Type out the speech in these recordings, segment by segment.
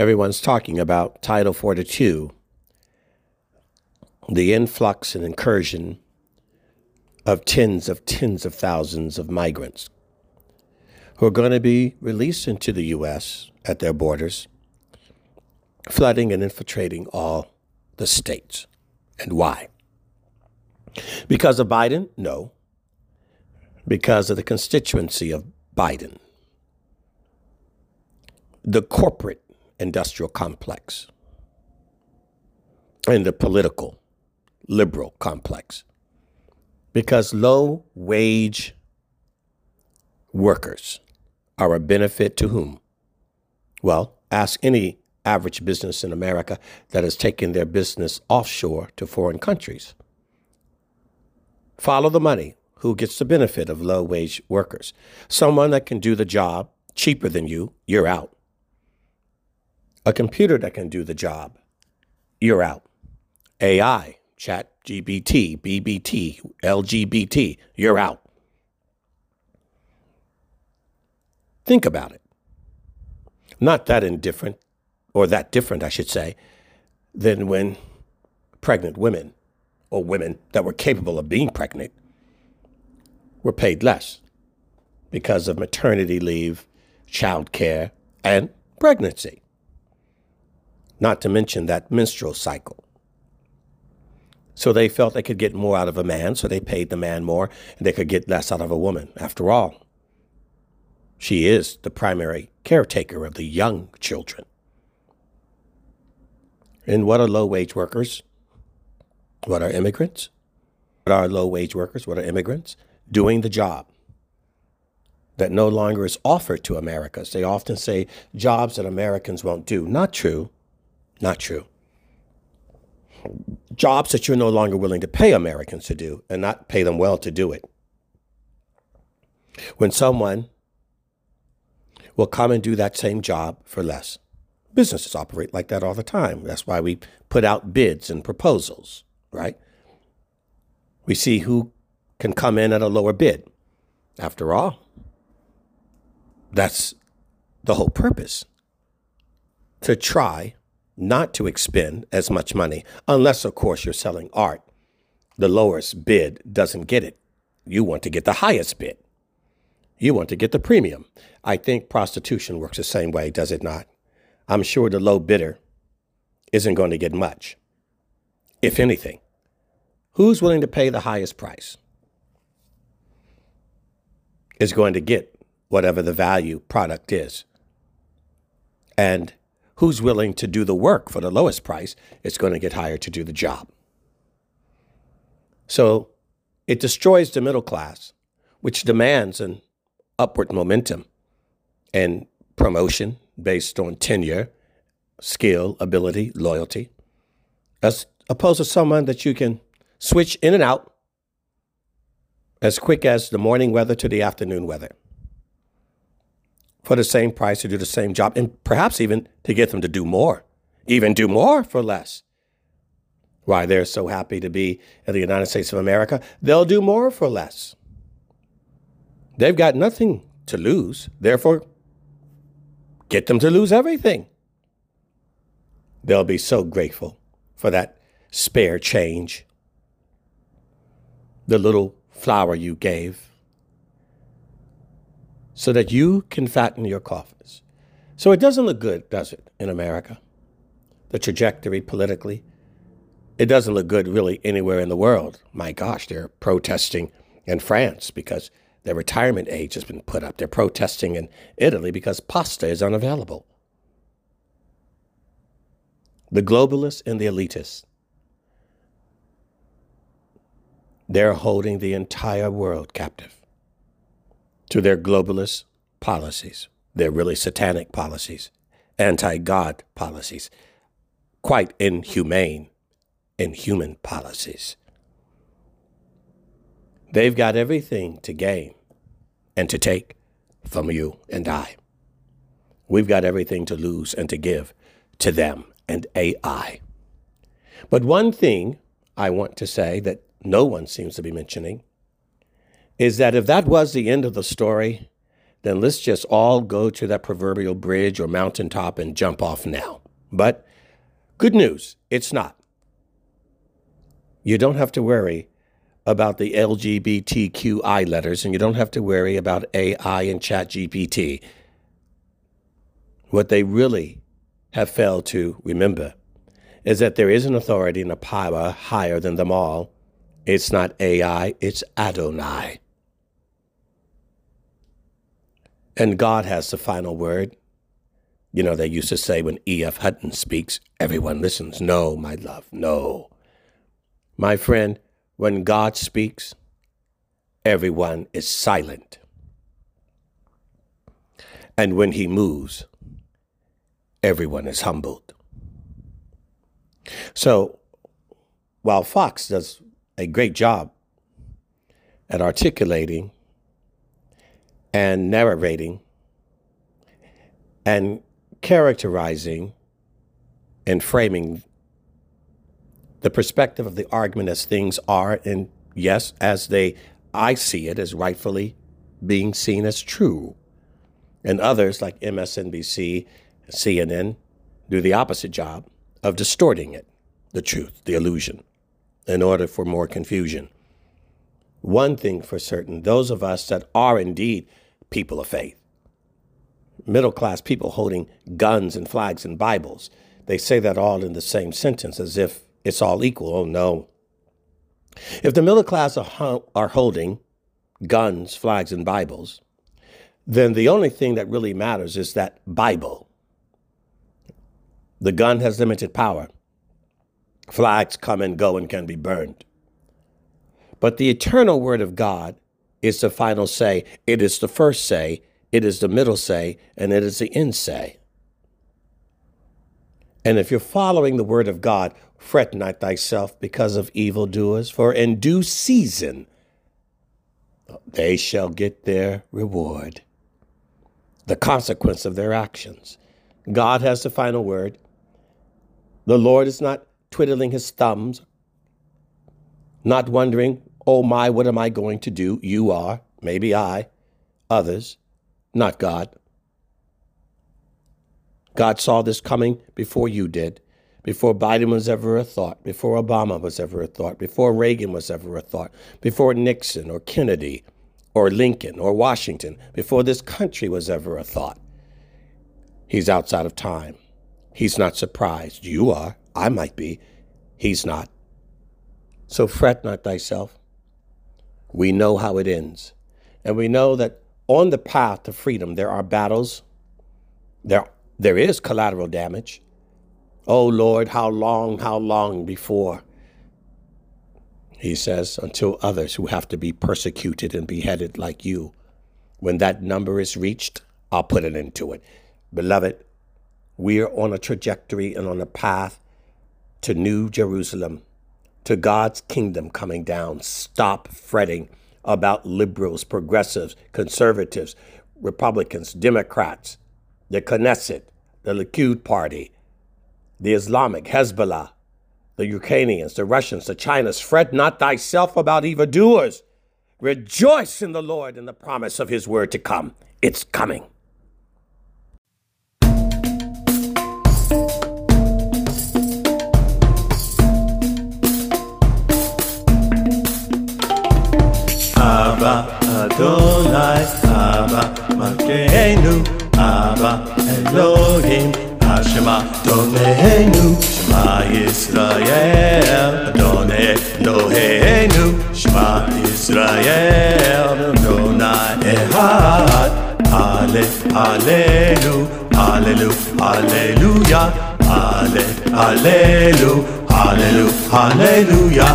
everyone's talking about Title 42, the influx and incursion of tens of tens of thousands of migrants who are going to be released into the U.S. at their borders, flooding and infiltrating all the states. And why? Because of Biden? No. Because of the constituency of Biden. The corporate industrial complex and the political liberal complex. Because low wage workers are a benefit to whom? Well, ask any average business in America that has taken their business offshore to foreign countries. Follow the money. Who gets the benefit of low wage workers? Someone that can do the job cheaper than you, you're out. A computer that can do the job, you're out. AI, chat GBT, BBT, LGBT, you're out. Think about it. Not that indifferent, or that different, I should say, than when pregnant women or women that were capable of being pregnant were paid less because of maternity leave, child care, and pregnancy. Not to mention that menstrual cycle. So they felt they could get more out of a man, so they paid the man more, and they could get less out of a woman. After all, she is the primary caretaker of the young children. And what are low wage workers? What are immigrants? What are low wage workers? What are immigrants? Doing the job that no longer is offered to Americans. They often say jobs that Americans won't do. Not true. Not true. Jobs that you're no longer willing to pay Americans to do and not pay them well to do it. When someone will come and do that same job for less. Businesses operate like that all the time. That's why we put out bids and proposals, right? We see who can come in at a lower bid. After all, that's the whole purpose to try not to expend as much money, unless, of course, you're selling art. The lowest bid doesn't get it. You want to get the highest bid. You want to get the premium. I think prostitution works the same way, does it not? I'm sure the low bidder isn't going to get much, if anything. Who's willing to pay the highest price is going to get whatever the value product is. And who's willing to do the work for the lowest price is going to get hired to do the job. So it destroys the middle class, which demands an upward momentum and promotion based on tenure, skill, ability, loyalty, as opposed to someone that you can switch in and out as quick as the morning weather to the afternoon weather for the same price to do the same job, and perhaps even to get them to do more, even do more for less. Why they're so happy to be in the United States of America, they'll do more for less. They've got nothing to lose, therefore, Get them to lose everything. They'll be so grateful for that spare change, the little flower you gave, so that you can fatten your coffers. So it doesn't look good, does it, in America? The trajectory politically. It doesn't look good really anywhere in the world. My gosh, they're protesting in France because their retirement age has been put up. They're protesting in Italy because pasta is unavailable. The globalists and the elitists, they're holding the entire world captive to their globalist policies. They're really satanic policies, anti God policies, quite inhumane, inhuman policies. They've got everything to gain and to take from you and I. We've got everything to lose and to give to them and AI. But one thing I want to say that no one seems to be mentioning is that if that was the end of the story, then let's just all go to that proverbial bridge or mountaintop and jump off now. But good news, it's not. You don't have to worry about the LGBTQI letters, and you don't have to worry about AI and ChatGPT. What they really have failed to remember is that there is an authority and a power higher than them all. It's not AI, it's Adonai. And God has the final word. You know, they used to say when E.F. Hutton speaks, everyone listens. No, my love, no. My friend, when God speaks, everyone is silent. And when he moves, everyone is humbled. So while Fox does a great job at articulating and narrating and characterizing and framing the perspective of the argument as things are, and yes, as they, I see it as rightfully being seen as true. And others like MSNBC, CNN, do the opposite job of distorting it, the truth, the illusion, in order for more confusion. One thing for certain those of us that are indeed people of faith, middle class people holding guns and flags and Bibles, they say that all in the same sentence as if it's all equal. Oh, no. If the middle class are, are holding guns, flags, and Bibles, then the only thing that really matters is that Bible. The gun has limited power. Flags come and go and can be burned. But the eternal word of God is the final say. It is the first say, it is the middle say, and it is the end say. And if you're following the word of God, fret not thyself because of evildoers, for in due season they shall get their reward, the consequence of their actions. God has the final word. The Lord is not twiddling his thumbs, not wondering, oh my, what am I going to do? You are, maybe I, others, not God. God saw this coming before you did, before Biden was ever a thought, before Obama was ever a thought, before Reagan was ever a thought, before Nixon or Kennedy or Lincoln or Washington, before this country was ever a thought. He's outside of time. He's not surprised. You are. I might be. He's not. So fret not thyself. We know how it ends. And we know that on the path to freedom, there are battles, there there is collateral damage. Oh Lord, how long, how long before? He says, until others who have to be persecuted and beheaded like you. When that number is reached, I'll put an end to it. Beloved, we are on a trajectory and on a path to New Jerusalem, to God's kingdom coming down. Stop fretting about liberals, progressives, conservatives, Republicans, Democrats, the Knesset, the Likud Party, the Islamic, Hezbollah, the Ukrainians, the Russians, the Chinas. Fret not thyself about evildoers. Rejoice in the Lord and the promise of his word to come. It's coming. Alleluia Ale Alelu Alelu Alleluia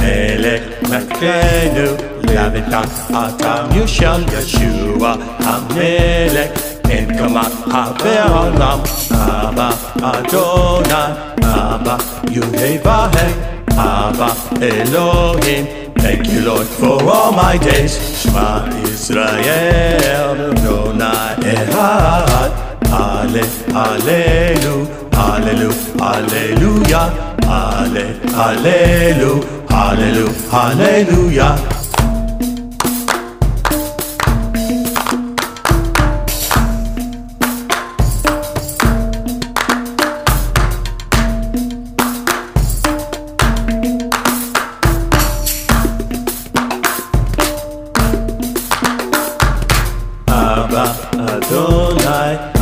Melech Mekenu Lavitan Atam Yushal Yeshua HaMelech in Kamat HaBe'olam Abba Adonai Abba Yudhevaheh Abba Elohim Thank you, Lord, for all my days. Shema Israel, Adonai Ehad. Ale, alelu, alelu, Alleluia. Ale, alelu, alelu. Abba Adonai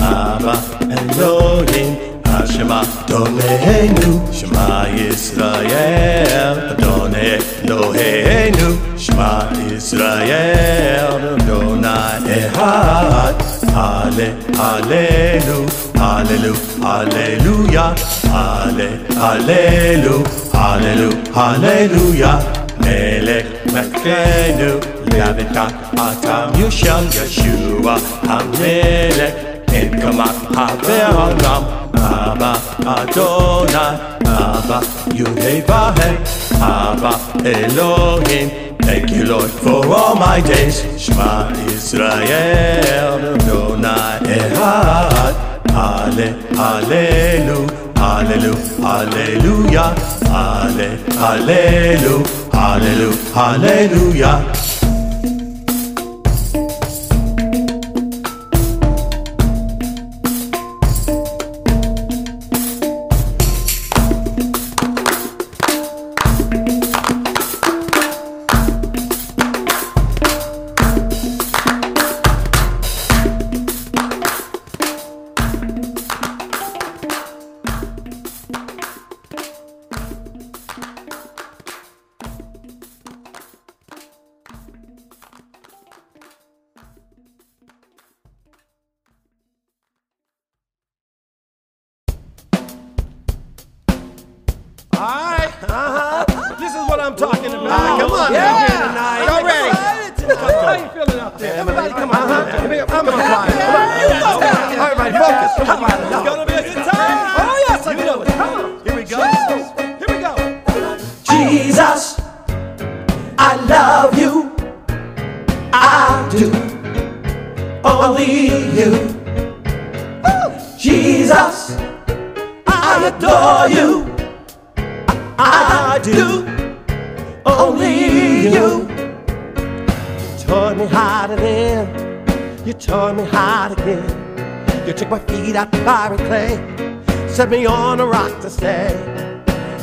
Abba Elohim, Hashema Donenu, Shema Yisrael, Adonai Eloheinu, Shema Yisrael, Adonai Ehad, Ale, Alelu, Alelu, Alleluia, Ale, Alelu, Alelu, Alleluia. Melech Mekenu, Lavika Atam Yusham Yeshua HaMelech Enkama HaVe'olam Abba Adonai Abba Yudei Vahe Abba Elohim Thank you Lord for all my days Shema Israel Adonai Ehad Ale, Alelu, Alelu, Alleluia, Ale, Alelu, Alelu, Hallelujah. Give. You took my feet out the fire and clay. Set me on a rock to stay.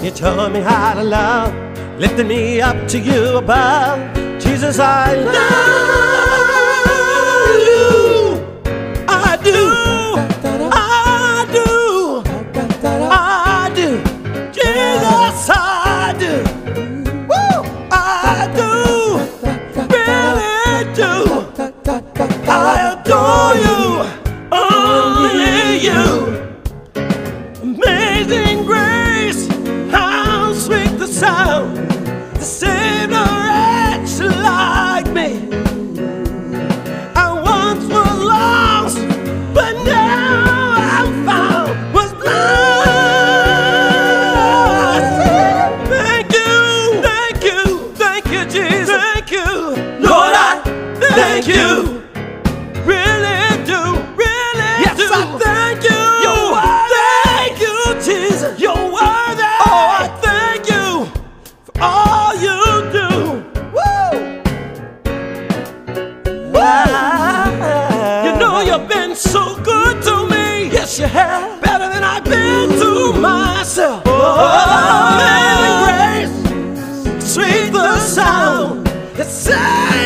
You taught me how to love, lifted me up to you above. Jesus, I love you, Lord. I thank you. outside.